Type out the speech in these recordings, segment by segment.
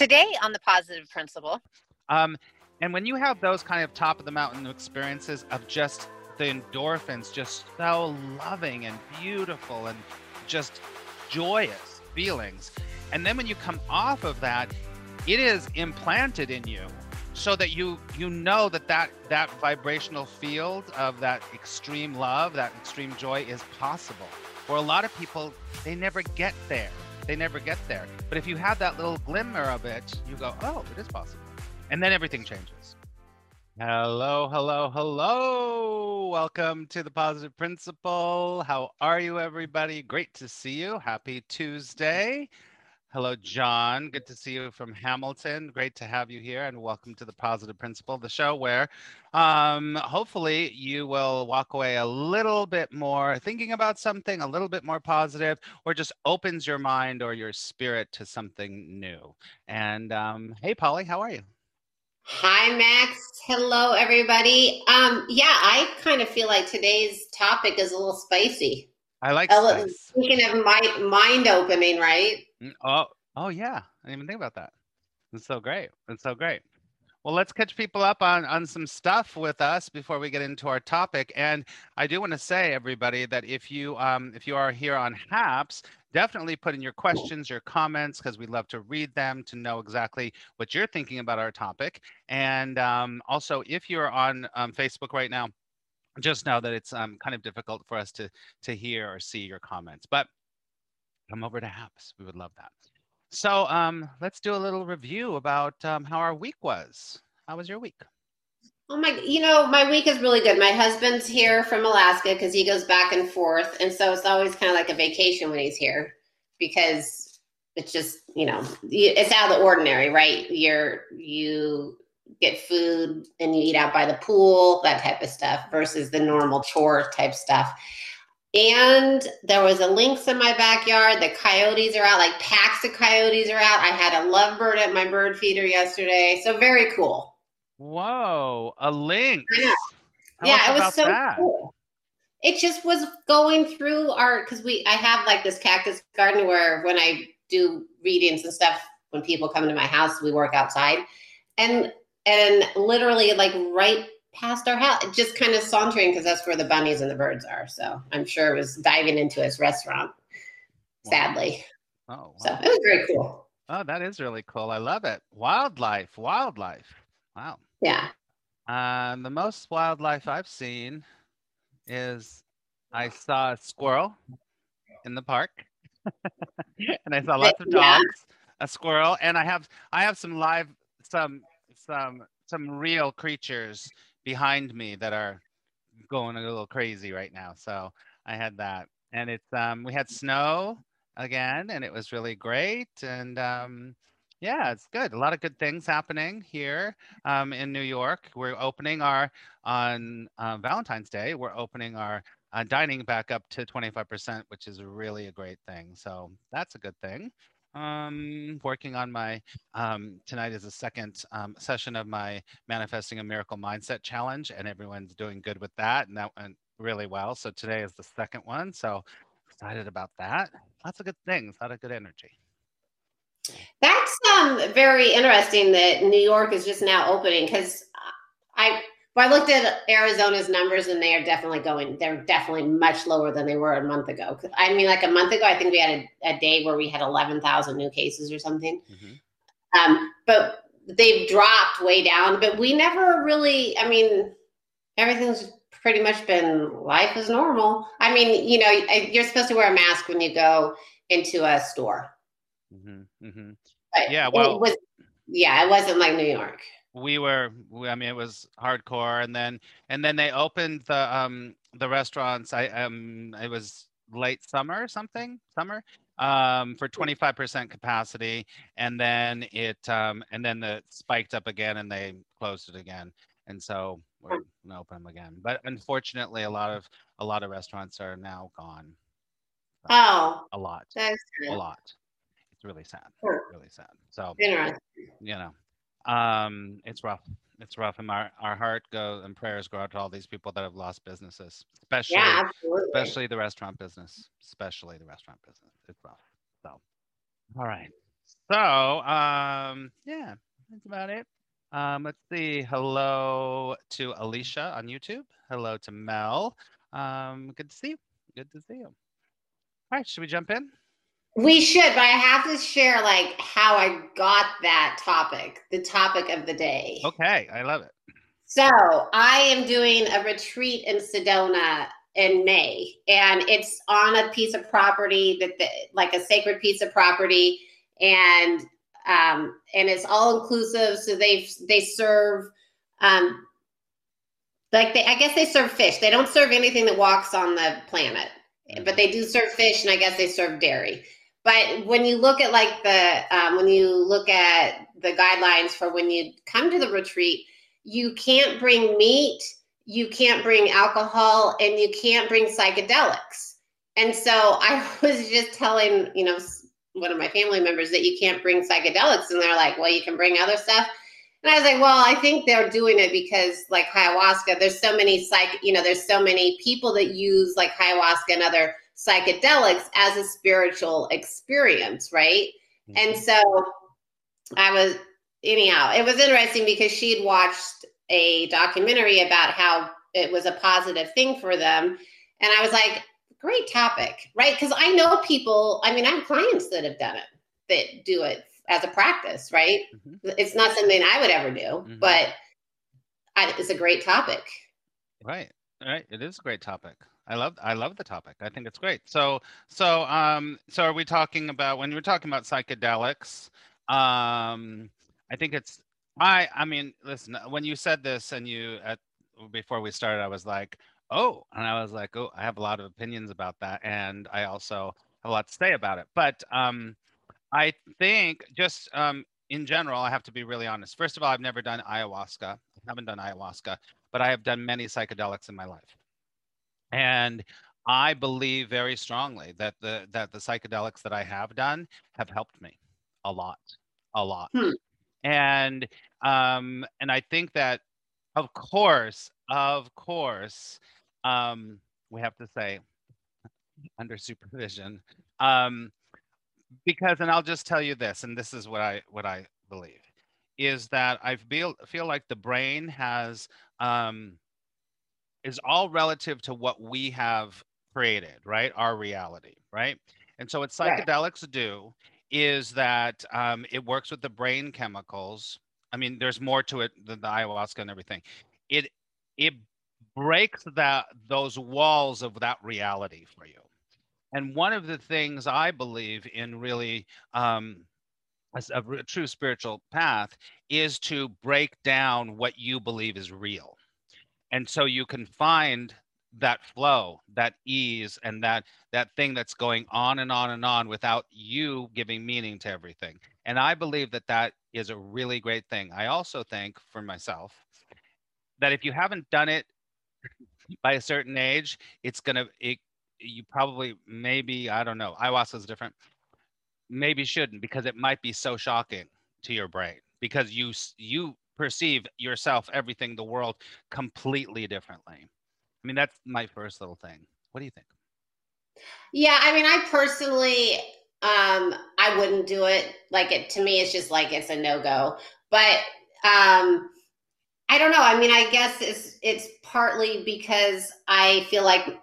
Today on the positive principle. Um, and when you have those kind of top of the mountain experiences of just the endorphins, just so loving and beautiful and just joyous feelings. And then when you come off of that, it is implanted in you so that you you know that that that vibrational field of that extreme love that extreme joy is possible for a lot of people they never get there they never get there. But if you have that little glimmer of it you go oh it is possible. And then everything changes. Hello hello hello. Welcome to the positive principle. How are you everybody? Great to see you. Happy tuesday Hello, John. Good to see you from Hamilton. Great to have you here, and welcome to the Positive Principle, the show where um, hopefully you will walk away a little bit more thinking about something, a little bit more positive, or just opens your mind or your spirit to something new. And um, hey, Polly, how are you? Hi, Max. Hello, everybody. Um, yeah, I kind of feel like today's topic is a little spicy. I like spice. Speaking of my mind opening, right? Oh, oh yeah. I didn't even think about that. It's so great. It's so great. Well, let's catch people up on on some stuff with us before we get into our topic. And I do want to say, everybody, that if you um, if you are here on Happs, definitely put in your questions, your comments, because we love to read them to know exactly what you're thinking about our topic. And um, also, if you're on um, Facebook right now, just know that it's um, kind of difficult for us to to hear or see your comments. But come over to Happs. We would love that. So um, let's do a little review about um, how our week was. How was your week? Oh my, you know, my week is really good. My husband's here from Alaska because he goes back and forth. And so it's always kind of like a vacation when he's here because it's just, you know, it's out of the ordinary, right? You're, you get food and you eat out by the pool, that type of stuff versus the normal chore type stuff. And there was a lynx in my backyard. The coyotes are out, like packs of coyotes are out. I had a lovebird at my bird feeder yesterday. So very cool. Whoa, a lynx. yeah, it was so that? cool. It just was going through our because we I have like this cactus garden where when I do readings and stuff, when people come to my house, we work outside. And and literally like right past our house, just kind of sauntering because that's where the bunnies and the birds are. So I'm sure it was diving into his restaurant, sadly. Oh, wow. so it was very cool. Oh, that is really cool. I love it. Wildlife, wildlife. Wow. Yeah. Um, the most wildlife I've seen is I saw a squirrel in the park, and I saw lots of dogs, yeah. a squirrel, and I have I have some live some some some real creatures behind me that are going a little crazy right now. So I had that, and it's um we had snow again, and it was really great, and um yeah, it's good. A lot of good things happening here um, in New York. We're opening our on uh, Valentine's Day. We're opening our uh, dining back up to 25%, which is really a great thing. So that's a good thing um, working on my um, tonight is the second um, session of my manifesting a miracle mindset challenge and everyone's doing good with that and that went really well. So today is the second one so excited about that. Lots of good things a lot of good energy. That's um, very interesting that new york is just now opening because i well, I looked at Arizona's numbers and they are definitely going, they're definitely much lower than they were a month ago. I mean, like a month ago, I think we had a, a day where we had 11,000 new cases or something. Mm-hmm. Um, but they've dropped way down, but we never really, I mean, everything's pretty much been life as normal. I mean, you know, you're supposed to wear a mask when you go into a store. Mm-hmm. Mm-hmm. yeah. Well, it was, yeah, it wasn't like New York we were i mean it was hardcore. And then and then they opened the um the restaurants i um it was late summer or something summer um for 25% capacity. And then it um and then the spiked up again and they closed it again. And so we're gonna open them again. But unfortunately a lot of a lot of restaurants are now gone. Oh. a lot. A lot. It's really sad. Really sad. So you know um, it's rough. It's rough, and our, our heart go and prayers go out to all these people that have lost businesses, especially yeah, especially the restaurant business, especially the restaurant business. It's rough. So, all right. So, um, yeah, that's about it. Um, let's see. Hello to Alicia on YouTube. Hello to Mel. Um, good to see you. Good to see you. All right, should we jump in? We should, but I have to share like how I got that topic, the topic of the day. Okay, I love it. So I am doing a retreat in Sedona in May, and it's on a piece of property that, the, like a sacred piece of property, and um, and it's all inclusive. So they they serve, um, like they I guess they serve fish. They don't serve anything that walks on the planet, but they do serve fish, and I guess they serve dairy. But when you look at like the um, when you look at the guidelines for when you come to the retreat, you can't bring meat, you can't bring alcohol, and you can't bring psychedelics. And so I was just telling, you know, one of my family members that you can't bring psychedelics, and they're like, "Well, you can bring other stuff." And I was like, "Well, I think they're doing it because, like ayahuasca, there's so many psych, you know, there's so many people that use like ayahuasca and other psychedelics as a spiritual experience, right?" Mm-hmm. And so I was, anyhow, it was interesting because she had watched a documentary about how it was a positive thing for them, and I was like, great topic, right? Because I know people, I mean, I have clients that have done it, that do it as a practice, right? Mm-hmm. It's not something I would ever do, mm-hmm. but I, it's a great topic. Right. Right. It is a great topic. I love I love the topic. I think it's great. So so um so are we talking about when we're talking about psychedelics? Um I think it's I I mean listen when you said this and you at before we started I was like oh and i was like oh i have a lot of opinions about that and i also have a lot to say about it but um i think just um in general i have to be really honest first of all i've never done ayahuasca i haven't done ayahuasca but i have done many psychedelics in my life and i believe very strongly that the that the psychedelics that i have done have helped me a lot a lot hmm. and um and i think that of course of course um, we have to say under supervision um, because and i'll just tell you this and this is what i what i believe is that i feel feel like the brain has um, is all relative to what we have created right our reality right and so what psychedelics right. do is that um, it works with the brain chemicals i mean there's more to it than the ayahuasca and everything it it breaks that those walls of that reality for you. And one of the things I believe in really um, as a, a true spiritual path is to break down what you believe is real. And so you can find that flow, that ease, and that that thing that's going on and on and on without you giving meaning to everything. And I believe that that is a really great thing. I also think for myself that if you haven't done it by a certain age, it's gonna it you probably maybe I don't know. Ayahuasca is different. Maybe shouldn't because it might be so shocking to your brain because you you perceive yourself, everything, the world completely differently. I mean, that's my first little thing. What do you think? Yeah, I mean, I personally, um, I wouldn't do it. Like it to me, it's just like it's a no go. But um, I don't know. I mean, I guess it's it's partly because I feel like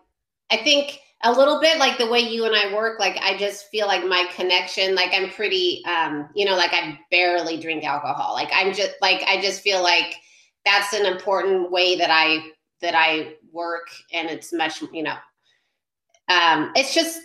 I think a little bit like the way you and I work, like I just feel like my connection, like I'm pretty um, you know, like I barely drink alcohol. Like I'm just like I just feel like that's an important way that I that I work and it's much, you know, um it's just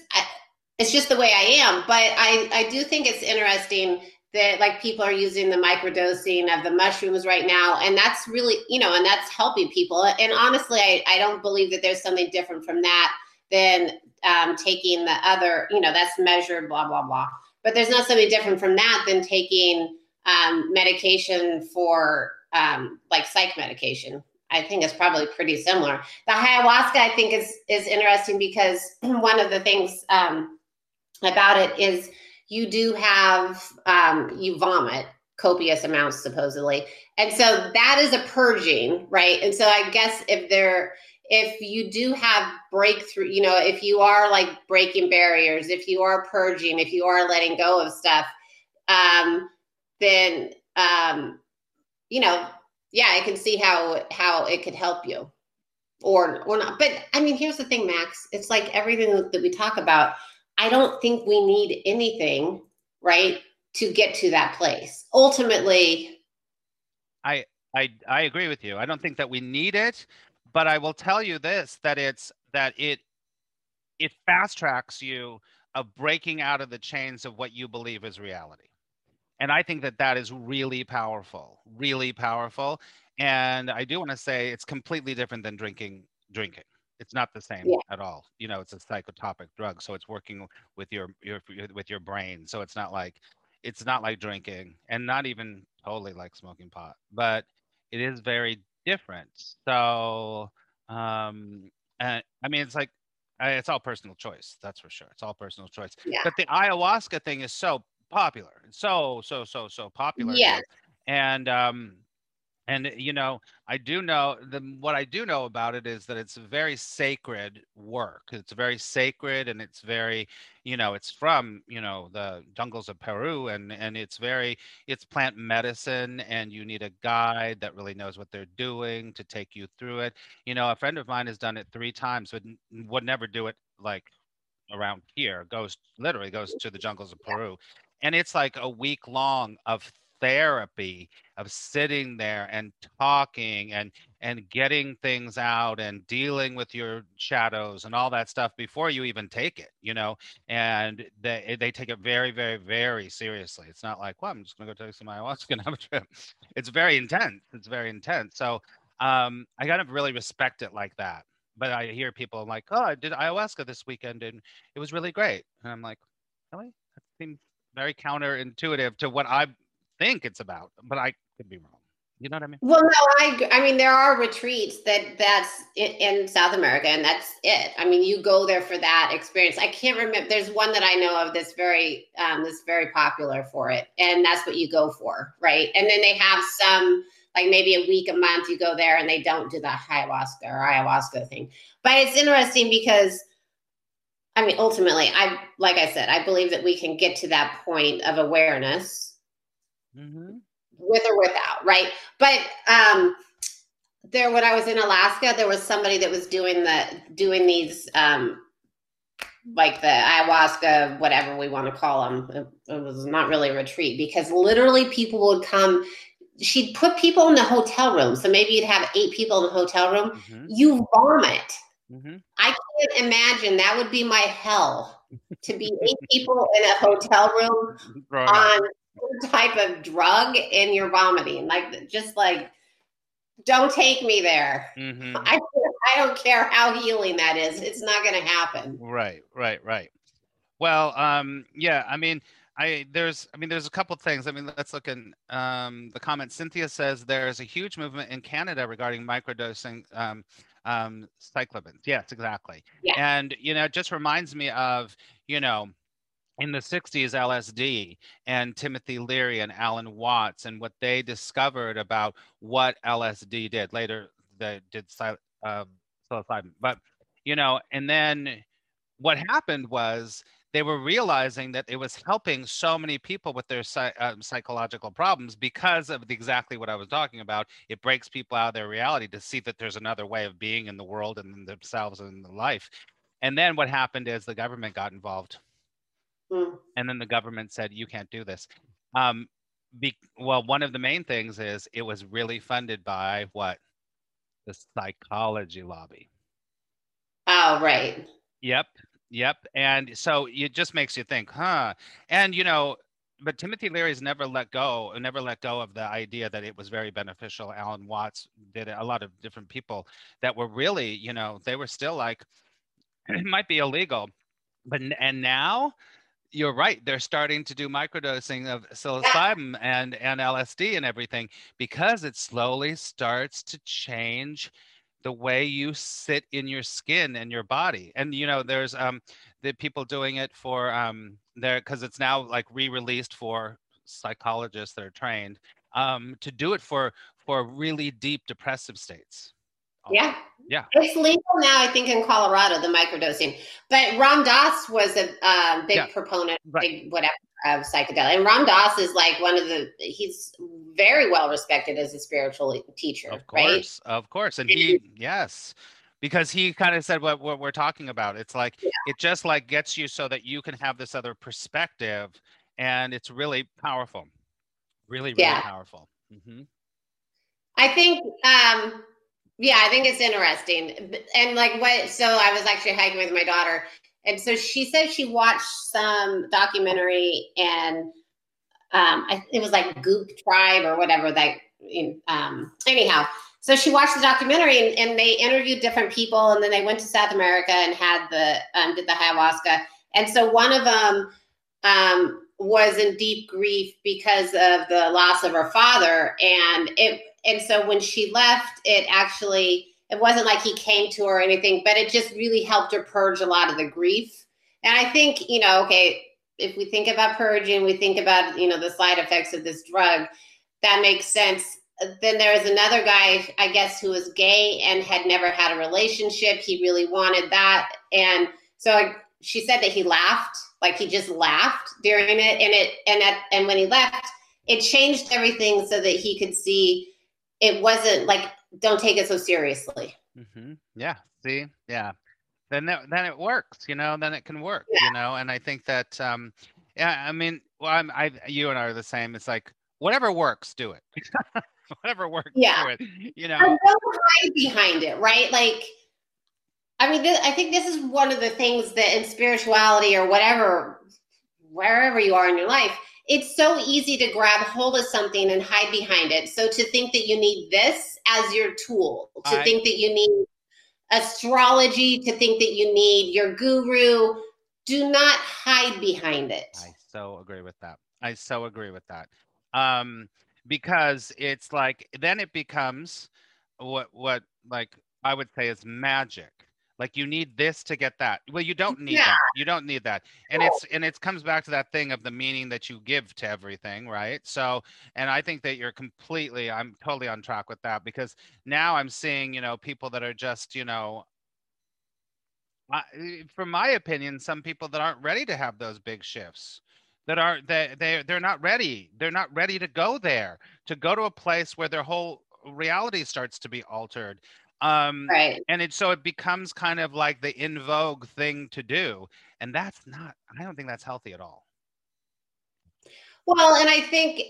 it's just the way I am, but I I do think it's interesting that like people are using the microdosing of the mushrooms right now and that's really you know and that's helping people. And honestly i, I don't believe that there's something different from that than um, taking the other you know that's measured blah blah blah. But there's not something different from that than taking um, medication for um, like psych medication. I think it's probably pretty similar. The ayahuasca i think is is interesting because one of the things um, about it is you do have um, you vomit copious amounts supposedly. And so that is a purging right? And so i guess if there if you do have breakthrough you know if you are like breaking barriers if you are purging if you are letting go of stuff um, then um, you know, yeah, I can see how how it could help you, or or not. But I mean, here's the thing, Max. It's like everything that we talk about. I don't think we need anything, right, to get to that place. Ultimately, I I I agree with you. I don't think that we need it, but I will tell you this: that it's that it it fast tracks you of breaking out of the chains of what you believe is reality. And i think that that is really powerful really powerful. And i do want to say it's completely different than drinking drinking. It's not the same Yeah. at all. You know it's a psychotropic drug so it's working with your your with your brain. So it's not like it's not like drinking and not even totally like smoking pot but it is very different so um and i mean it's like uh, it's all personal choice that's for sure it's all personal choice Yeah. but the ayahuasca thing is so popular so so so so popular Yeah. And um and eh, you know i do know the what i do know about it is that it's a very sacred work. It's very sacred and it's very you know it's from you know the jungles of peru and and it's very it's plant medicine and you need a guide that really knows what they're doing to take you through it. You know a friend of mine has done it three times but would never do it like around here. Goes literally goes to the jungles of peru. And it's like a week long of therapy of sitting there and talking and and getting things out and dealing with your shadows and all that stuff before you even take it you know? And they they take it very very very seriously. It's not like well i'm just going to go take some ayahuasca and have a trip. It's very intense. It's very intense. So um i gotta really respect it like that. But i hear people like oh i did ayahuasca this weekend and it was really great. And i'm like really? That seems very counterintuitive to what i think it's about but i could be wrong you know what i mean Well, no, I I mean, there are retreats that that's in, in South America, and that's it. I mean, you go there for that experience. I can't remember. There's one that I know of that's very, um, that's very popular for it, and that's what you go for, right? And then they have some, like maybe a week, a month, you go there, and they don't do the ayahuasca or ayahuasca thing. But it's interesting because, I mean, ultimately, I, like I said, I believe that we can get to that point of awareness mm-hmm. with or without, right? But um there when I was in Alaska, there was somebody that was doing the doing these um like the ayahuasca, whatever we want to call them. It, it was not really a retreat because literally people would come. She'd put people in the hotel room. So maybe you'd have eight people in the hotel room. Mm-hmm. You vomit. Mm-hmm. I can't imagine that would be my hell to be eight people in a hotel room up. on type of drug in you're vomiting. Like just like don't take me there. Mhm. I I don't care how healing that is. It's not gonna happen. Right, right, right. Well, um, yeah, I mean, I there's I mean there's a couple things. I mean, let's look at um, the comment. Cynthia says there's a huge movement in Canada regarding microdosing um, um, psilocybins. Yes, exactly. Yeah. And you know, it just reminds me of you know in the 60s LSD and Timothy Leary and Alan Watts and what they discovered about what LSD did. Later, they did uh, psilocybin, but you know, and then what happened was they were realizing that it was helping so many people with their um, psychological problems because of exactly what I was talking about. It breaks people out of their reality to see that there's another way of being in the world and themselves and life. And then what happened is the government got involved Mm. and then the government said you can't do this. Um be, well one of the main things is it was really funded by what? The psychology lobby. Oh, right. yep yep. And so it just makes you think huh? And you know but timothy leary's never let go never let go of the idea that it was very beneficial. Alan watts did it a lot of different people that were really you know they were still like it might be illegal but and now you're right they're starting to do microdosing of psilocybin and and lsd and everything because it slowly starts to change the way you sit in your skin and your body. And you know there's um the people doing it for um there because it's now like re-released for psychologists that are trained um to do it for for really deep depressive states Yeah. Yeah. It's legal now, I think, in Colorado, the microdosing. But Ram Dass was a uh, big Yeah. proponent, Right. big whatever, of psychedelic. And Ram Dass is like one of the, he's very well respected as a spiritual teacher, Of right? course, of course. And he, yes, because he kind of said what, what we're talking about. It's like, Yeah. it just like gets you so that you can have this other perspective. And it's really powerful. Really, really Yeah. powerful. hmm I think, um, yeah, I think it's interesting. And like what, so I was actually hiking with my daughter. And so she said she watched some documentary and um, I, it was like Goop Tribe or whatever that, um, anyhow. So she watched the documentary and, and they interviewed different people and then they went to South America and had the, um, did the ayahuasca. And so one of them, um, was in deep grief because of the loss of her father and it and so when she left it actually it wasn't like he came to her or anything but it just really helped her purge a lot of the grief. And i think you know okay if we think about purging we think about you know the side effects of this drug that makes sense. Then there was another guy i guess who was gay and had never had a relationship. He really wanted that. And so she said that he laughed like he just laughed during it. And it and at and when he left it changed everything so that he could see it wasn't like don't take it so seriously hmm Yeah. See, yeah. Then that, then it works, you know. Then it can work, Yeah. you know. And I think that, um, yeah. I mean, well, I'm, I, you and I are the same. It's like whatever works, do it. whatever works, Yeah. do it. You know. and don't hide behind it right like i mean th- i think this is one of the things that in spirituality or whatever wherever you are in your life it's so easy to grab hold of something and hide behind it so to think that you need this as your tool to I- think that you need astrology to think that you need your guru do not hide behind it I so agree with that. I so agree with that. Um, because it's like then it becomes what what like I would say is magic. Like you need this to get that. Well, you don't need Yeah. that. You don't need that. And it's and it comes back to that thing of the meaning that you give to everything, right? So, and I think that you're completely I'm totally on track with that because now I'm seeing, you know, people that are just, you know, I, eh, from my opinion, some people that aren't ready to have those big shifts, that are they they they're not ready. They're not ready to go there, to go to a place where their whole reality starts to be altered. Um, right and it so it becomes kind of like the in vogue thing to do, and that's not. I don't think that's healthy at all. Well, and I think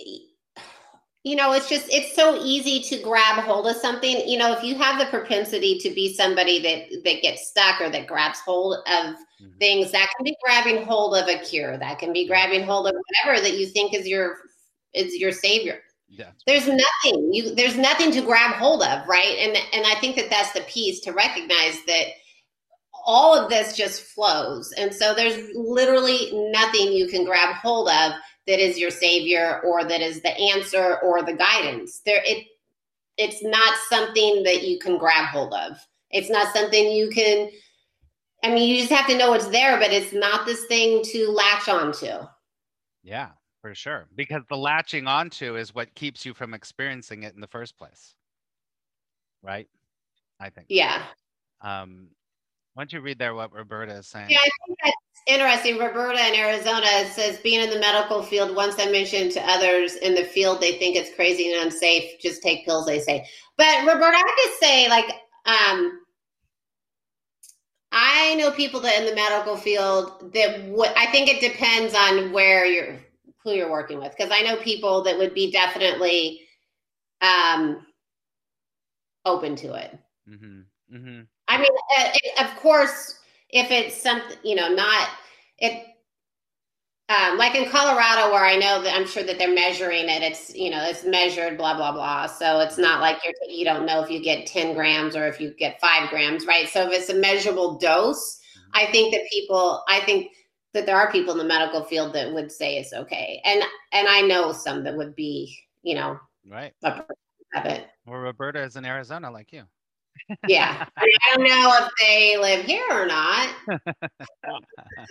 you know, it's just it's so easy to grab hold of something. You know, if you have the propensity to be somebody that that gets stuck or that grabs hold of Mhm. things, that can be grabbing hold of a cure. That can be grabbing hold of whatever that you think is your is your savior. Yeah. There's nothing you there's nothing to grab hold of, right? And and I think that that's the piece to recognize that all of this just flows. And so there's literally nothing you can grab hold of that is your savior or that is the answer or the guidance. There it it's not something that you can grab hold of. It's not something you can I mean you just have to know it's there, but it's not this thing to latch onto. Yeah, for sure. Because the latching onto is what keeps you from experiencing it in the first place. Right? I think. Yeah. Um, why don't you read there what Roberta is saying? Yeah, I think that's interesting. Roberta in Arizona says being in the medical field, once I mentioned to others in the field, they think it's crazy and unsafe. Just take pills, they say. But Roberta, I could say, like, um, I know people that in the medical field that I think it depends on where you're, who you're working with. Because I know people that would be definitely um, open to it. Mm-hmm. Mm-hmm. I mean, uh, it, of course, if it's something, you know, not it, um, like in Colorado, where I know that I'm sure that they're measuring it. It's you know, it's measured, blah blah blah. So it's not like you're you don't know if you get 10 grams or if you get five grams, right? So if it's a measurable dose, I think that people, I think that there are people in the medical field that would say it's okay, and and I know some that would be, you know, Right. a of it. Well, Roberta is in Arizona, like you. Yeah, I, mean, I don't know if they live here or not.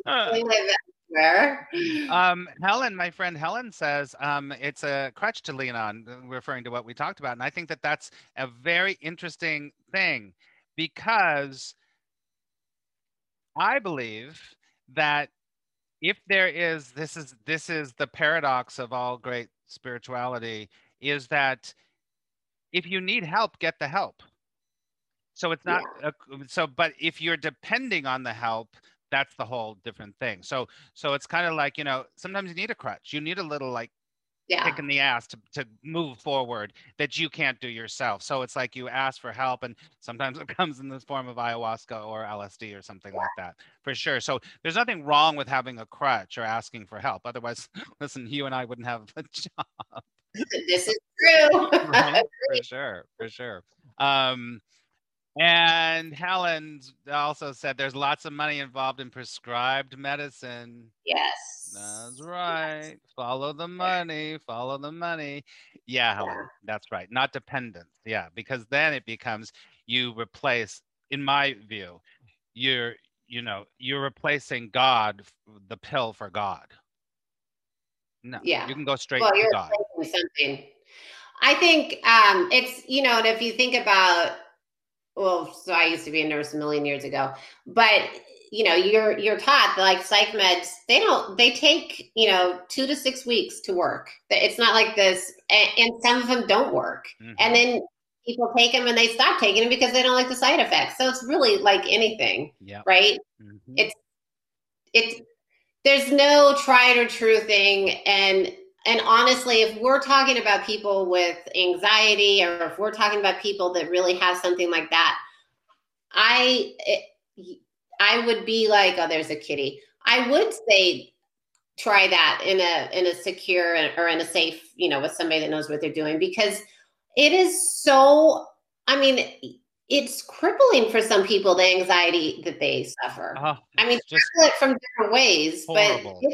They live Where? Um, Helen, my friend Helen says um, it's a crutch to lean on, uh, referring to what we talked about. And I think that that's a very interesting thing because I believe that if there is this is this is the paradox of all great spirituality is that if you need help get the help. So it's not a, so but if you're depending on the help that's the whole different thing. So so it's kind of like you know sometimes you need a crutch. You need a little like Yeah. kick in the ass to, to move forward that you can't do yourself. So it's like you ask for help, and sometimes it comes in this form of ayahuasca or LSD or something like that, for sure. So there's nothing wrong with having a crutch or asking for help. Otherwise, listen, you and I wouldn't have a job, This is true. right? for sure, for sure. Um, and Helen also said there's lots of money involved in prescribed medicine. yes. That's right. Follow the money. Follow the money. Yeah, Helen, Yeah. that's right. Not dependence. Yeah, because then it becomes you replace, in my view, you're you know you're replacing God, the pill for God. No, Yeah. you can go straight Well, to you're God. replacing something. I think um, it's you know, and if you think about, well, so I used to be a nurse a million years ago, but you know, you're you're taught that, like psych meds, they don't they take you know two to six weeks to work. It's not like this, and, and some of them don't work, Mhm. and then people take them and they stop taking them because they don't like the side effects. So it's really like anything, Yep. right? Mhm. it's it's there's no tried or true thing and and honestly if we're talking about people with anxiety or if we're talking about people that really have something like that i it, i would be like oh there's a kitty i would say try that in a in a secure or in a safe you know with somebody that knows what they're doing because it is so i mean it's crippling for some people the anxiety that they suffer Oh, I mean, just it from different ways, Horrible. but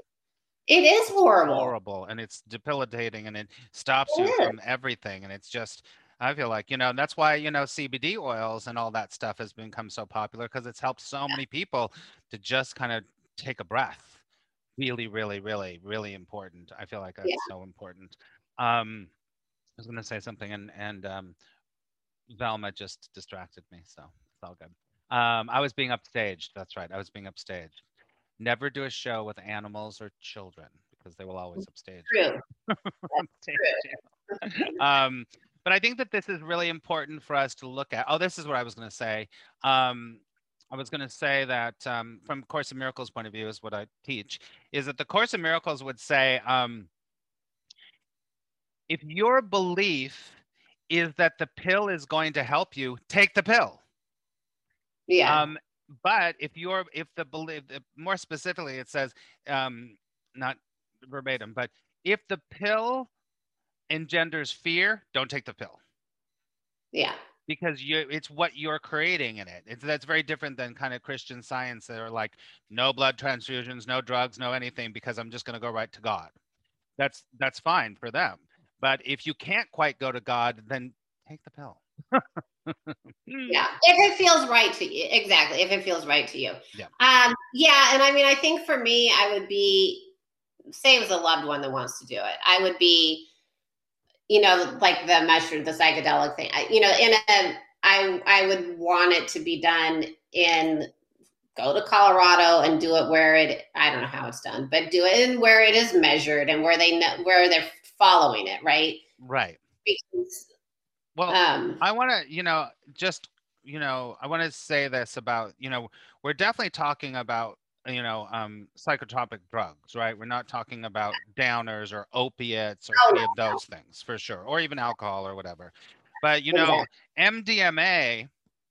it, is horrible. horrible and it's debilitating and it stops It you is. from everything and it's just i feel like you know and that's why you know cbd oils and all that stuff has become so popular because it's helped so many people to just kind of take a breath really really really really important i feel like that's Yeah. so important um i was going to say something and and um velma just distracted me so it's all good um i was being upstaged that's right i was being upstaged never do a show with animals or children because they will always upstage True. upstage you. um, but I think that this is really important for us to look at. Oh, this is what I was going to say. Um, I was going to say that um, from Course in Miracles point of view is what I teach is that the Course in Miracles would say um, if your belief is that the pill is going to help you, take the pill. Yeah. Um, but if you're if the belief more specifically it says um, not verbatim, but if the pill engenders fear, don't take the pill yeah. because you it's what you're creating in it. It's that's very different than kind of Christian science that are like no blood transfusions, no drugs, no anything because I'm just going to go right to God. That's that's fine for them. But if you can't quite go to God, then take the pill. Yeah. If it feels right to you. Exactly. If it feels right to you. Yeah. Um, yeah. And I mean, I think for me, I would be, say it was a loved one that wants to do it. I would be, you know, like the mushroom, the psychedelic thing. I, you know, in a, I, I would want it to be done in, go to Colorado and do it where it, I don't know how it's done, but do it in where it is measured and where they know, where they're following it. Right. Right. Because, Well, um, I want to, you know, just, you know, I want to say this about, you know, we're definitely talking about, you know, um, psychotropic drugs, right? We're not talking about downers or opiates or Oh, any of those things for sure, or even alcohol or whatever. But, you know, MDMA,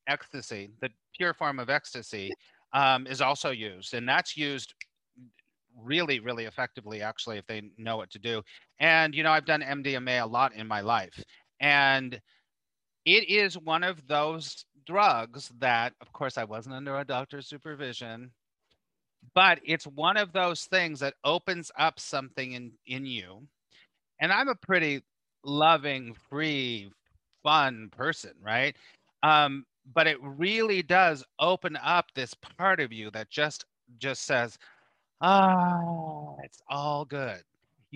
ecstasy, the pure form of ecstasy, um, is also used, and that's used really, really effectively, actually, if they know what to do. And, you know, I've done MDMA a lot in my life. And it is one of those drugs that, of course, I wasn't under a doctor's supervision, but it's one of those things that opens up something in, in you. And I'm a pretty loving, free, fun person, right? Um, but it really does open up this part of you that just just says, ah, it's all good.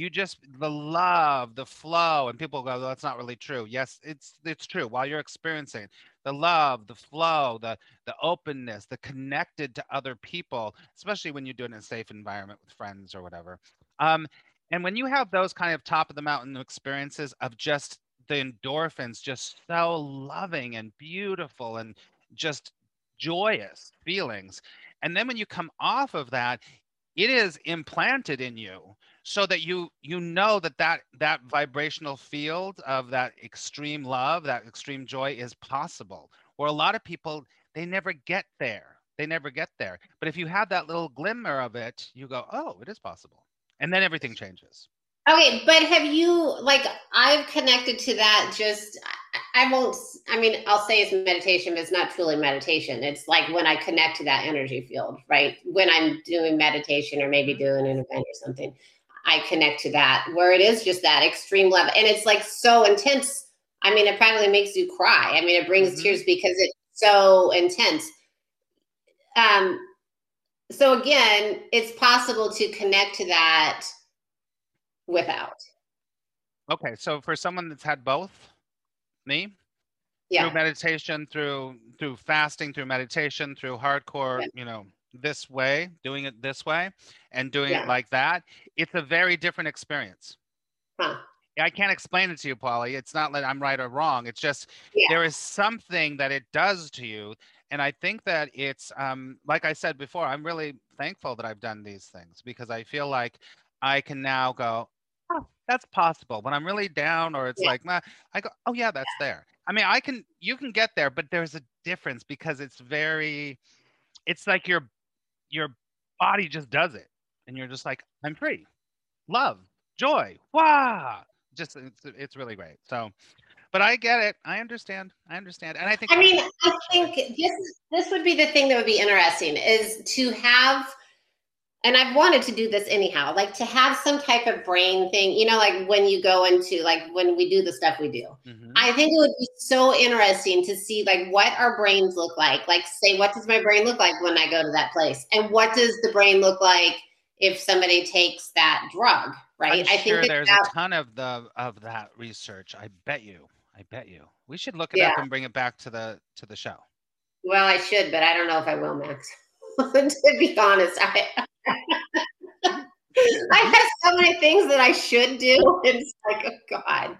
You just the love, the flow, and people go, that's not really true. Yes, it's it's true. While you're experiencing the love, the flow, the the openness, the connected to other people, especially when you do it in a safe environment with friends or whatever. Um, and when you have those kind of top of the mountain experiences of just the endorphins just so loving and beautiful and just joyous feelings. And then when you come off of that, it is implanted in you so that you you know that that that vibrational field of that extreme love that extreme joy is possible. Where a lot of people they never get there. They never get there. But if you have that little glimmer of it you go oh it is possible. And then everything changes. Okay, but have you like I've connected to that just I, won't I mean I'll say it's meditation, but it's not truly meditation. It's like when I connect to that energy field, right? When I'm doing meditation or maybe doing an event or something, I connect to that where it is just that extreme level. And it's like so intense. I mean, it probably makes you cry. I mean, it brings Mhm. tears because it's so intense. Um so again, it's possible to connect to that without. okay so for someone that's had both me Yeah. through meditation through through fasting through meditation through hardcore Yeah. you know this way doing it this way and doing Yeah. it like that it's a very different experience Huh. i can't explain it to you polly it's not that i'm right or wrong it's just Yeah. there is something that it does to you and i think that it's um like i said before i'm really thankful that i've done these things because i feel like i can now go oh, that's possible when i'm really down or it's Yeah. like nah, i go oh yeah that's there i mean i can you can get there but there's a difference because it's very it's like your your body just does it. And you're just like i'm free. Love. Joy. Wow just it's, it's really great. So but i get it. I understand. I understand. And i think I mean, I think this this would be the thing that would be interesting is to have, and I've wanted to do this anyhow, like to have some type of brain thing. You know, like when you go into like when we do the stuff we do. Mhm. I think it would be so interesting to see like what our brains look like. Like, say, what does my brain look like when I go to that place, and what does the brain look like if somebody takes that drug? Right? I'm sure that there's that- a ton of the of that research i bet you i bet you we should look it up and bring it back to the to the show Well, I should, but I don't know if I will, Max. to be honest, I I have so many things that I should do. and It's like, oh God.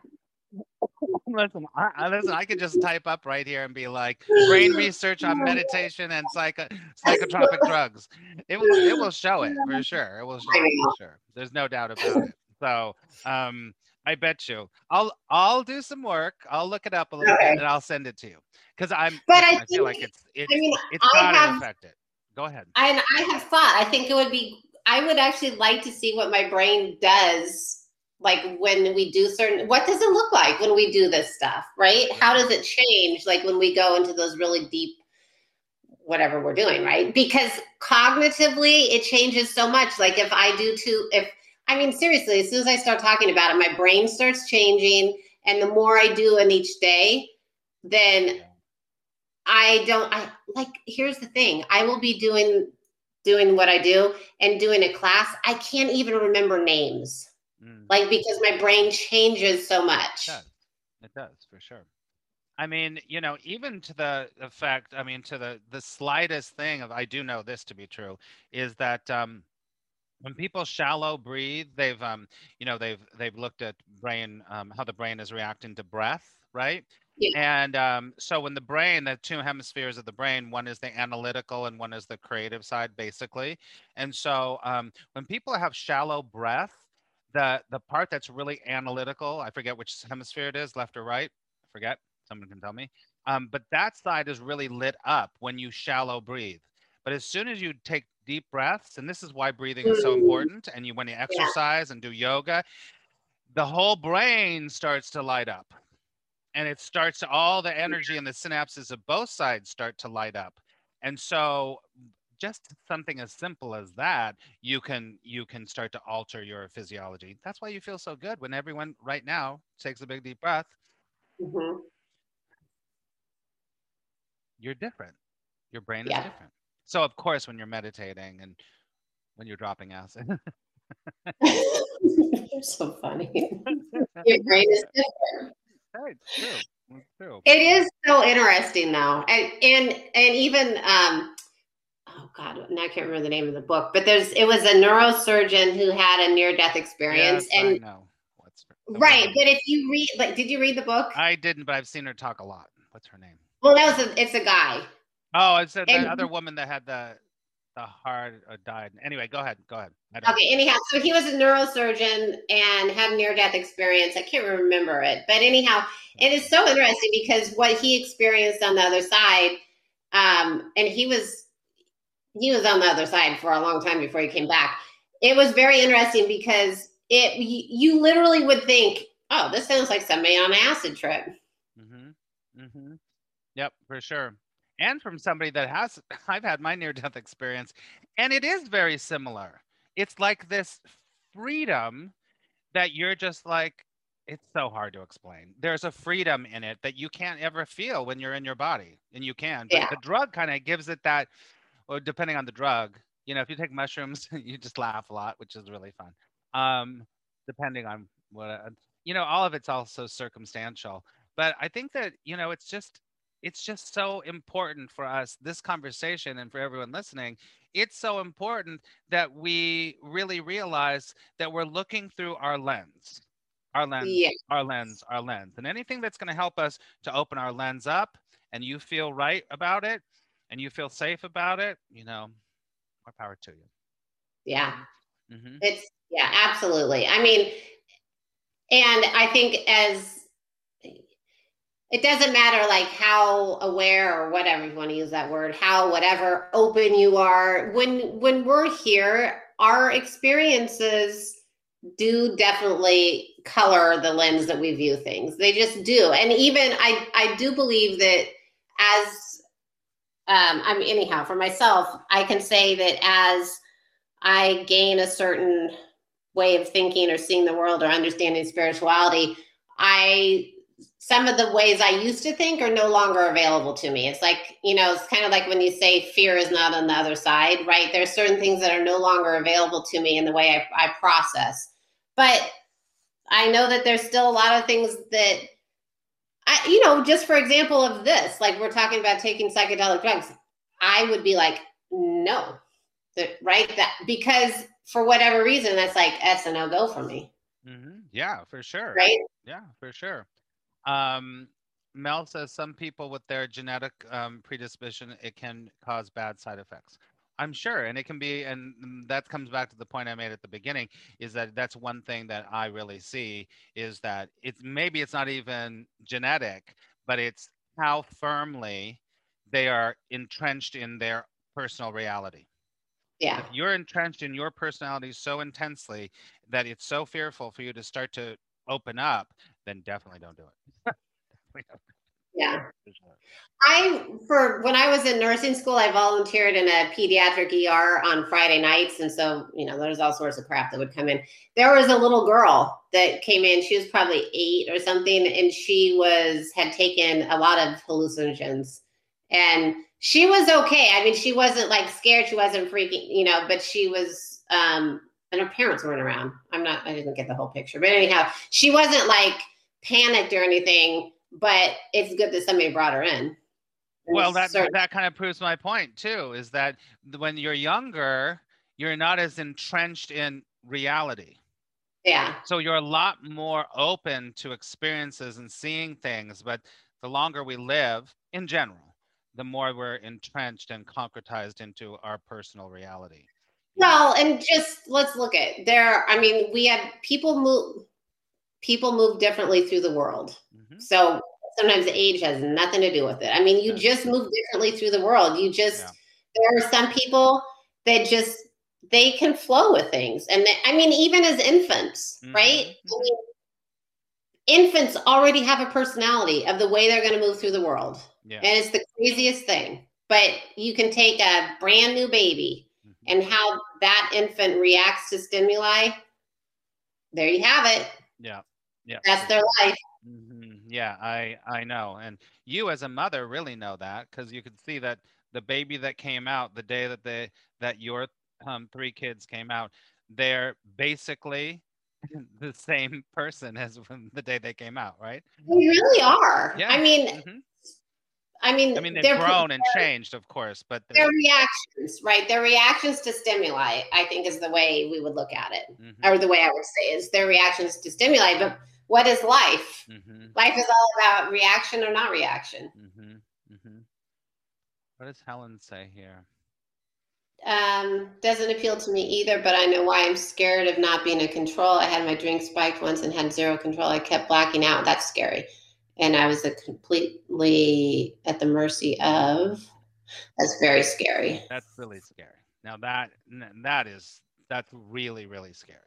listen I, I listen i could just type up right here and be like brain research on meditation and psycho psychotropic drugs. It will it will show it for sure. It will show it for sure. There's no doubt about it. So um i bet you. I'll i'll do some work. I'll look it up a little Okay. bit and i'll send it to you. Because i'm But I listen, feel like it's it's I mean, it's I gotta have- affect it go ahead And I have thought. I think it would be. I would actually like to see what my brain does, like when we do certain. What does it look like when we do this stuff? Right? How does it change? Like when we go into those really deep, whatever we're doing, right? Because cognitively, it changes so much. Like if I do too, if I mean seriously, as soon as I start talking about it, my brain starts changing, and the more I do in each day, then I don't I like here's the thing. I will be doing doing what I do and doing a class. I can't even remember names. Mm. Like because my brain changes so much. It does. It does for sure. I mean, you know, even to the effect, I mean, to the the slightest thing of I do know this to be true is that um, when people shallow breathe, they've um, you know, they've they've looked at brain um, how the brain is reacting to breath, right? Yeah. And um, so when the brain, the two hemispheres of the brain, one is the analytical and one is the creative side, basically. And so um, when people have shallow breath, the the part that's really analytical, I forget which hemisphere it is, left or right, I forget. Someone can tell me. Um, but that side is really lit up when you shallow breathe. But as soon as you take deep breaths, and this is why breathing is so Mm. important, and you when you exercise and do yoga, the whole brain starts to light up. And it starts to all the energy and the synapses of both sides start to light up. And so just something as simple as that, you can you can start to alter your physiology. That's why you feel so good when everyone right now takes a big deep breath. Mhm. You're different. Your brain Yeah. is different. So of course when you're meditating and when you're dropping acid. You're so funny. Your brain is different. Right, it's true. True. It is so interesting though. And and and even um oh god, now I can't remember the name of the book, but there's it was a neurosurgeon who had a near death experience Yes, I and know. What's her, right, but if you read like did you read the book? I didn't, but I've seen her talk a lot. What's her name? well, that was a, it's a guy. Oh, it's the, the And- other woman that had the the heart died. Anyway, go ahead. Go ahead. Okay, anyhow, so he was a neurosurgeon and had a near death experience. I can't remember it, but anyhow, it is so interesting because what he experienced on the other side, um, and he was he was on the other side for a long time before he came back. It was very interesting because it you, you literally would think, oh, this sounds like somebody on an acid trip. Mm-hmm. Mm-hmm. Yep, for sure. And from somebody that has, I've had my near death experience, and it is very similar. It's like this freedom that you're just like, it's so hard to explain. There's a freedom in it that you can't ever feel when you're in your body, and you can. But Yeah. the drug kind of gives it that, well, depending on the drug, you know, if you take mushrooms, you just laugh a lot, which is really fun. Um, depending on what, uh, you know, all of it's also circumstantial but i think that you know it's just it's just so important for us this conversation and for everyone listening it's so important that we really realize that we're looking through our lens our lens Yeah, our lens our lens and anything that's going to help us to open our lens up and you feel right about it and you feel safe about it you know more power to you yeah. hmm It's yeah, absolutely. I mean, and I think as it doesn't matter like how aware or whatever you want to use that word, how whatever open you are. When when we're here, our experiences do definitely color the lens that we view things. They just do. And even I I do believe that as um I mean anyhow, for myself, I can say that as I gain a certain way of thinking or seeing the world or understanding spirituality, I some of the ways I used to think are no longer available to me. It's like, you know, it's kind of like when you say fear is not on the other side, right? There's certain things that are no longer available to me in the way I, I process. But I know that there's still a lot of things that I, you know, just for example of this, like we're talking about taking psychedelic drugs, I would be like, no, that right that because for whatever reason that's like that's a no-go for me hmm yeah for sure right Yeah, for sure. Um, Mel says some people with their genetic um, predisposition, it can cause bad side effects. I'm sure, and it can be, and that comes back to the point I made at the beginning, is that that's one thing that I really see is that it's maybe it's not even genetic, but it's how firmly they are entrenched in their personal reality yeah if you're entrenched in your personality so intensely that it's so fearful for you to start to open up, then definitely don't do it. Yeah. I for when i was in nursing school i volunteered in a pediatric er on friday nights. And so you know there's all sorts of crap that would come in. There was a little girl that came in. She was probably eight or something. And she was had taken a lot of hallucinogens. And she was okay. I mean she wasn't like scared. She wasn't freaking you know but she was um and her parents weren't around. I'm not i didn't get the whole picture. But anyhow she wasn't like panicked or anything but it's good that somebody brought her in Well, that Certain- that kind of proves my point too. Is that when you're younger, you're not as entrenched in reality. yeah So you're a lot more open to experiences and seeing things. But the longer we live, in general, the more we're entrenched and concretized into our personal reality. well and just let's look at there i mean we have people move people move differently through the world. Mhm. so sometimes age has nothing to do with it. I mean you just move differently through the world. You just Yeah. there are some people that just they can flow with things. And they, i mean even as infants right? Mhm, I mean, infants already have a personality of the way they're going to move through the world. Yeah. and it's the craziest thing. But you can take a brand new baby Mhm. and how that infant reacts to stimuli there you have it Yeah. Yeah. that's their life Mhm. Yeah, I I know, and you as a mother really know that because you could see that the baby that came out the day that they that your um, three kids came out, they're basically the same person as when the day they came out, right? They really are. Yeah. I mean, Mhm. I mean, I mean, they've grown and changed, of course, but their reactions, right? Their reactions to stimuli, I think, is the way we would look at it, Mhm, or the way I would say is their reactions to stimuli. But what is life? mhm, Life is all about reaction or not reaction. mhm, mhm. What does Helen say here? Um, doesn't appeal to me either, but I know why I'm scared of not being in control. I had my drink spiked once and had zero control. I kept blacking out. That's scary. And I was a completely at the mercy of. That's very scary. That's really scary. Now that that is that's really really scary,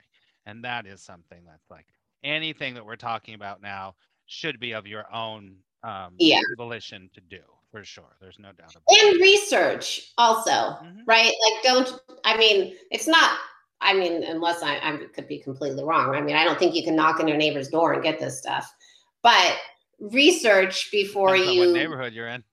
and that is something that's like anything that we're talking about now should be of your own um, Yeah. volition to do for sure. There's no doubt about it. And research also, Mhm. right? Like, don't, I mean, it's not, I mean, unless I, I could be completely wrong. I mean, I don't think you can knock on your neighbor's door and get this stuff, but research before Depends you. what neighborhood you're in.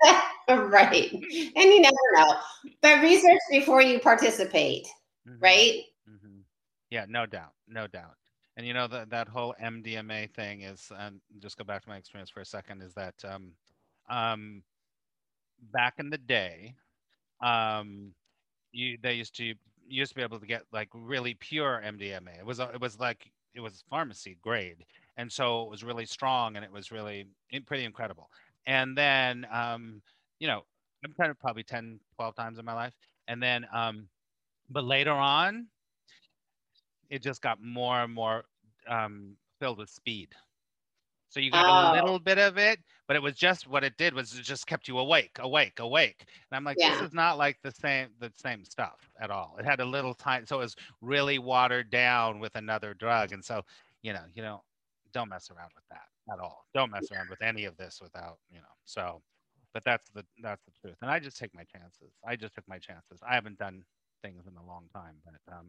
right. And you never know. But research before you participate, Mhm, right? mhm. Yeah, no doubt, no doubt. And you know that that whole MDMA thing is, and just go back to my experience for a second, is that um, um, back in the day, um, you they used to used to be able to get like really pure MDMA. It was it was like it was pharmacy grade, and so it was really strong and it was really pretty incredible. And then um, you know I've tried it probably 10, 12 times in my life, and then um, but later on, it just got more and more um, filled with speed. So you got Oh. a little bit of it, but it was just what it did was it just kept you awake, awake, awake. And I'm like, Yeah. this is not like the same the same stuff at all. It had a little time, so it was really watered down with another drug. And so, you know, you know, don't mess around with that at all. Don't mess around with any of this without, you know. So, but that's the that's the truth. And I just take my chances. I just took my chances. I haven't done things in a long time, but um,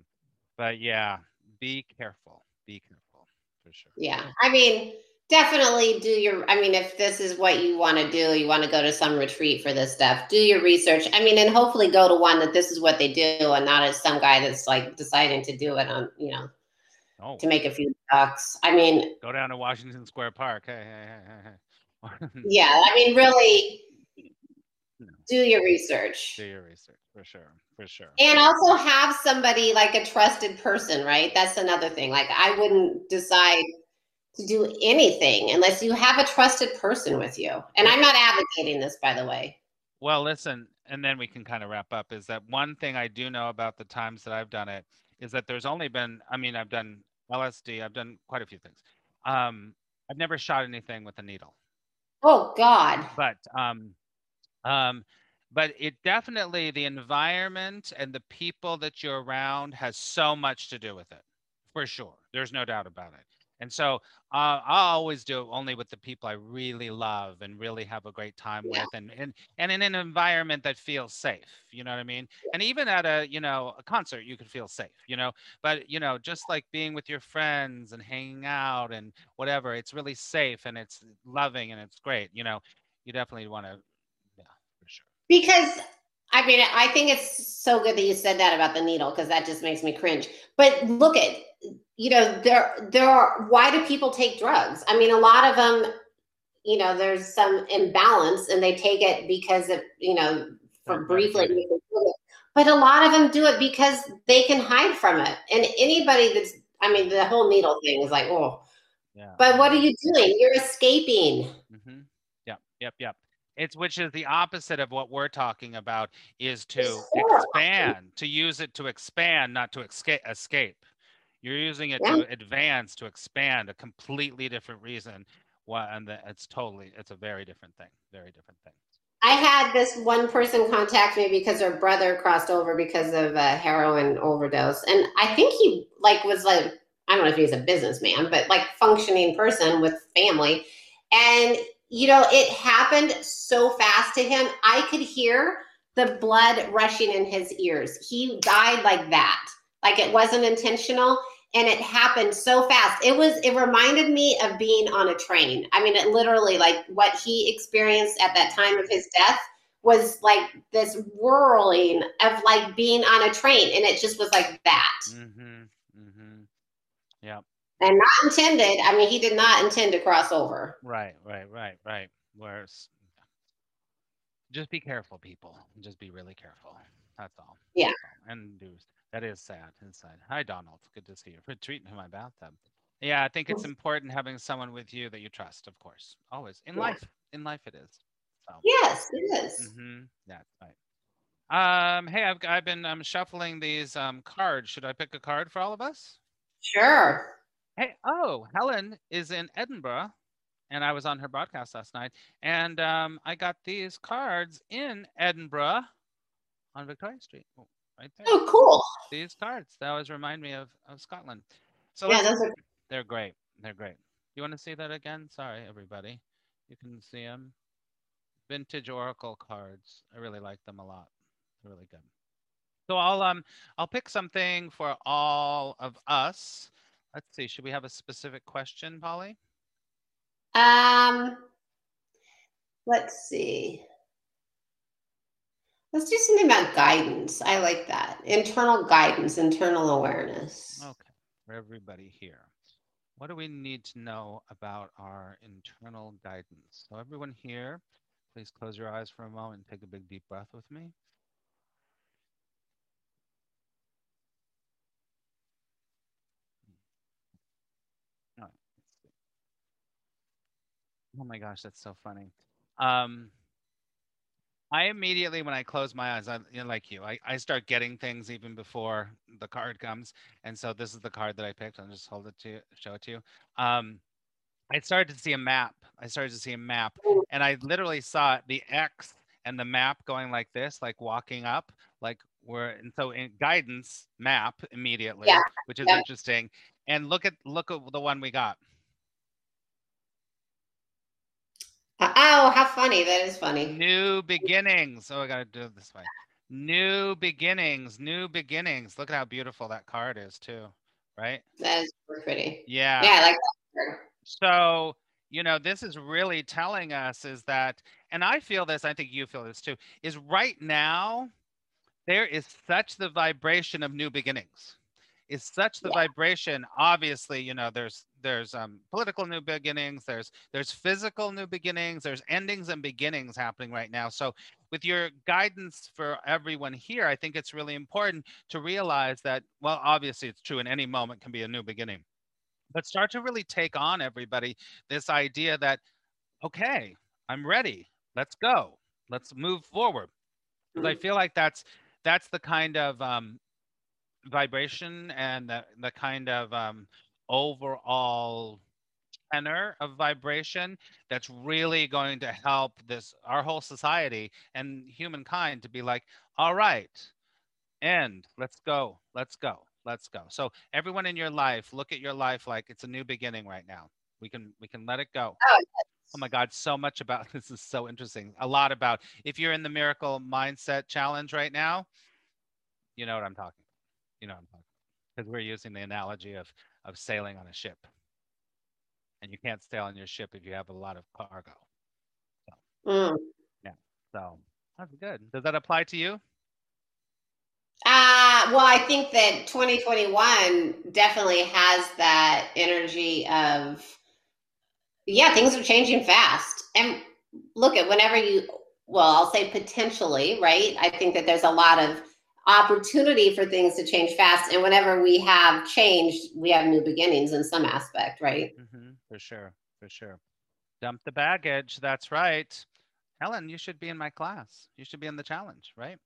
but yeah, be careful. Be careful for sure. Yeah. I mean, definitely do your, I mean, if this is what you want to do, you want to go to some retreat for this stuff, do your research. I mean, and hopefully go to one that this is what they do and not as some guy that's like deciding to do it on, you know, Oh, to make a few bucks. I mean, go down to Washington Square Park. Hey, hey, hey. yeah, I mean, really No. do your research. Do your research for sure, for sure. And also have somebody like a trusted person, right? That's another thing. Like, I wouldn't decide to do anything unless you have a trusted person with you. And I'm not advocating this, by the way. Well, listen, and then we can kind of wrap up. Is that one thing I do know about the times that I've done it is that there's only been, I mean, I've done LSD, I've done quite a few things. Um, I've never shot anything with a needle, Oh, God. but um, um, but it definitely the environment and the people that you're around has so much to do with it, for sure. There's no doubt about it. And so uh, I'll always do it only with the people I really love and really have a great time Yeah. with, and, and and in an environment that feels safe. You know what I mean? And even at a you know a concert, you can feel safe. You know, but you know just like being with your friends and hanging out and whatever, it's really safe and it's loving and it's great. You know, you definitely want to, yeah, for sure. Because I mean, I think it's so good that you said that about the needle because that just makes me cringe. But look at, you know, there, there are, why do people take drugs? I mean, a lot of them, you know, there's some imbalance and they take it because of, you know, for briefly. But a lot of them do it because they can hide from it. And anybody that's, I mean, the whole needle thing is like, oh, Yeah. but what are you doing? You're escaping. Mm-hmm. Yep, yep, yep. It's which is the opposite of what we're talking about is to horrible. expand, to use it to expand, not to escape. Escape. You're using it to advance, to expand, a completely different reason. Well, and the, it's totally, it's a very different thing. Very different thing. I had this one person contact me because her brother crossed over because of a heroin overdose, and I think he like was like I don't know if he's a businessman, but like functioning person with family, and you know it happened so fast to him. I could hear the blood rushing in his ears. He died like that, like it wasn't intentional. And it happened so fast. It was, it reminded me of being on a train. I mean, it literally, like what he experienced at that time of his death was like this whirling of like being on a train, and it just was like that. Mm-hmm. Mm-hmm. Yeah. And not intended. I mean, he did not intend to cross over. Right, right, right, right. Whereas, just be careful, people. Just be really careful. That's all. Yeah. That's all. And do that is sad inside. Hi, Donald. Good to see you. Retreating in my bathtub. Yeah, I think it's important having someone with you that you trust, of course. Always in Yeah. life. In life, it is. So. Yes, it is. Mm-hmm. That's right. Um, hey, I've I've been um shuffling these um cards. Should I pick a card for all of us? Sure. Hey, oh, Helen is in Edinburgh, and I was on her broadcast last night, and um, I got these cards in Edinburgh on Victoria Street, oh, right there. Oh, cool. These cards they always remind me of, of Scotland. So Yeah, those are they're great. They're great. You want to see that again? Sorry, everybody. You can see them. Vintage Oracle cards. I really like them a lot. They're really good. So I'll um I'll pick something for all of us. Let's see. Should we have a specific question, Polly? Um, let's see. Let's do something about guidance. I like that. Internal guidance, internal awareness. Okay, for everybody here. What do we need to know about our internal guidance? So everyone here, please close your eyes for a moment and take a big deep breath with me. Oh my gosh, that's so funny. Um, I immediately, when I close my eyes, I you know, like you, I, I start getting things even before the card comes. And so this is the card that I picked. I'll just hold it to you, show it to you. Um, I started to see a map. I started to see a map, and I literally saw the X and the map going like this, like walking up, like we're and so in guidance map immediately, Yeah, which is yeah. interesting. And look at look at the one we got. Uh, Oh, funny. That is funny. New beginnings. Oh, I gotta do it this way. New beginnings, new beginnings. Look at how beautiful that card is too, right? That is pretty. Yeah. Yeah, I like that. So, you know, this is really telling us is that, and I feel this, I think you feel this too, is right now there is such the vibration of new beginnings. Is such the Yeah. vibration. Obviously, you know, there's there's um political new beginnings, there's there's physical new beginnings, there's endings and beginnings happening right now. So with your guidance for everyone here, I think it's really important to realize that, well, obviously it's true in any moment can be a new beginning but start to really take on everybody this idea that okay i'm ready let's go let's move forward 'Cause i feel like that's that's the kind of um, vibration and the, the kind of um, overall tenor of vibration that's really going to help this our whole society and humankind to be like all right end let's go let's go let's go. So everyone in your life look at your life like it's a new beginning right now. We can we can let it go. Oh, oh my god so much about this is so interesting. A lot about if you're in the miracle mindset challenge right now you know what i'm talking you know what i'm talking because we're using the analogy of of sailing on a ship and you can't sail on your ship if you have a lot of cargo Mm. Yeah, so that's good does that apply to you Uh, well, I think that 2021 definitely has that energy of, yeah, things are changing fast. And look at whenever you, well, I'll say potentially, right? I think that there's a lot of opportunity for things to change fast. And whenever we have changed, we have new beginnings in some aspect, right? hmm for sure, for sure. Dump the baggage. That's right. Helen, you should be in my class. You should be in the challenge, right?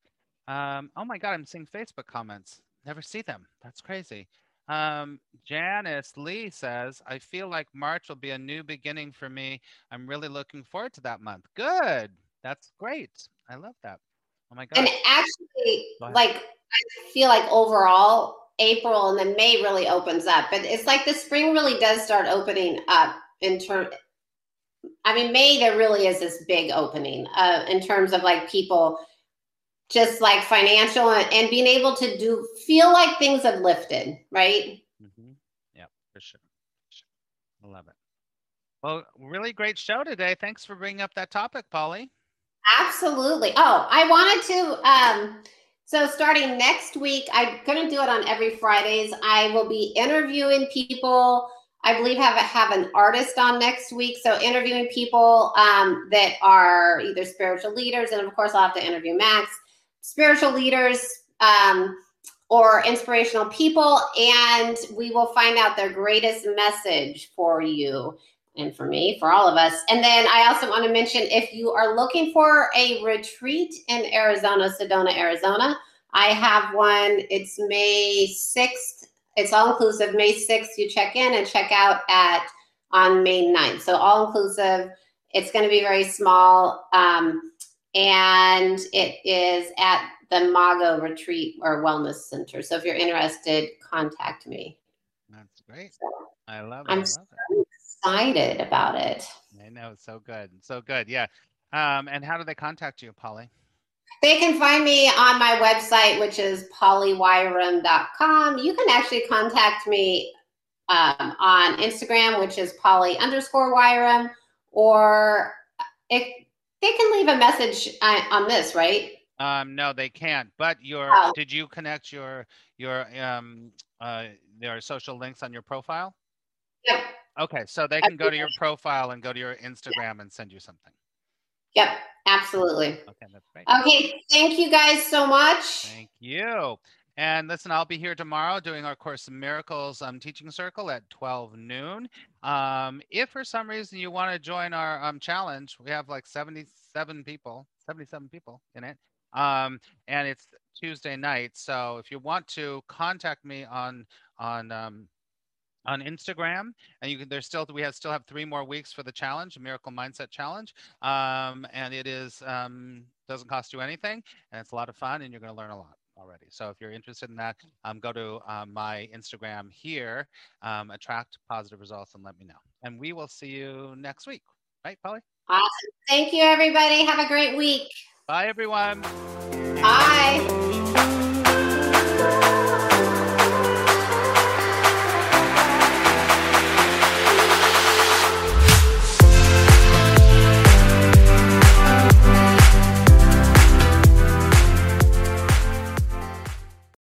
Um, oh my God, I'm seeing Facebook comments. Never see them. That's crazy. Um, Janice Lee says, I feel like March will be a new beginning for me. I'm really looking forward to that month. Good. That's great. I love that. Oh my And actually, Go like, I feel like overall, April and then May really opens up. But it's like the spring really does start opening up in terms I mean, May there really is this big opening uh, in terms of like people, just like financial and, and being able to do feel like things have lifted, right? Mm-hmm. Yeah, for sure. for sure. I love it. Well, really great show today. Thanks for bringing up that topic, Polly. Absolutely. Oh, I wanted to. Um, so starting next week, I'm going to do it on every Fridays. I will be interviewing people. I believe have have an artist on next week. So interviewing people um, that are either spiritual leaders, and of course I'll have to interview Max, spiritual leaders um, or inspirational people, and we will find out their greatest message for you and for me, for all of us. And then I also want to mention if you are looking for a retreat in Arizona, Sedona, Arizona, I have one. It's May 6th. It's all inclusive. May 6th, you check in and check out at on May 9th. So all inclusive. It's going to be very small. Um, and it is at the Mago Retreat or Wellness Center. So if you're interested, contact me. That's great. I love it. I'm I love so it. Excited about it. I know, so good, so good. Yeah. Um, and how do they contact you, Polly? They can find me on my website, which is pollywirum.com. You can actually contact me um, on Instagram, which is polly underscore wirum, or it, they can leave a message on, on this, right? Um, no, they can't. But your Oh. did you connect your your um uh your social links on your profile? Yep. Okay, so they can go to your profile and go to your Instagram and send you something. Yep, absolutely. Okay, that's great. Okay, thank you guys so much. Thank you. And listen, I'll be here tomorrow doing our Course in Miracles um, teaching circle at 12 noon. Um, if for some reason you want to join our um, challenge, we have like 77 people, 77 people in it. Um, and it's Tuesday night. So if you want to contact me on on um, on Instagram, and you can there's still we have still have three more weeks for the challenge, the Miracle Mindset Challenge. Um, and it is um, doesn't cost you anything, and it's a lot of fun, and you're going to learn a lot already. So if you're interested in that, um, go to um, my Instagram here, um, attract positive results, and let me know. And we will see you next week. Right, Polly? Awesome. Thank you, everybody. Have a great week. Bye, everyone. Bye.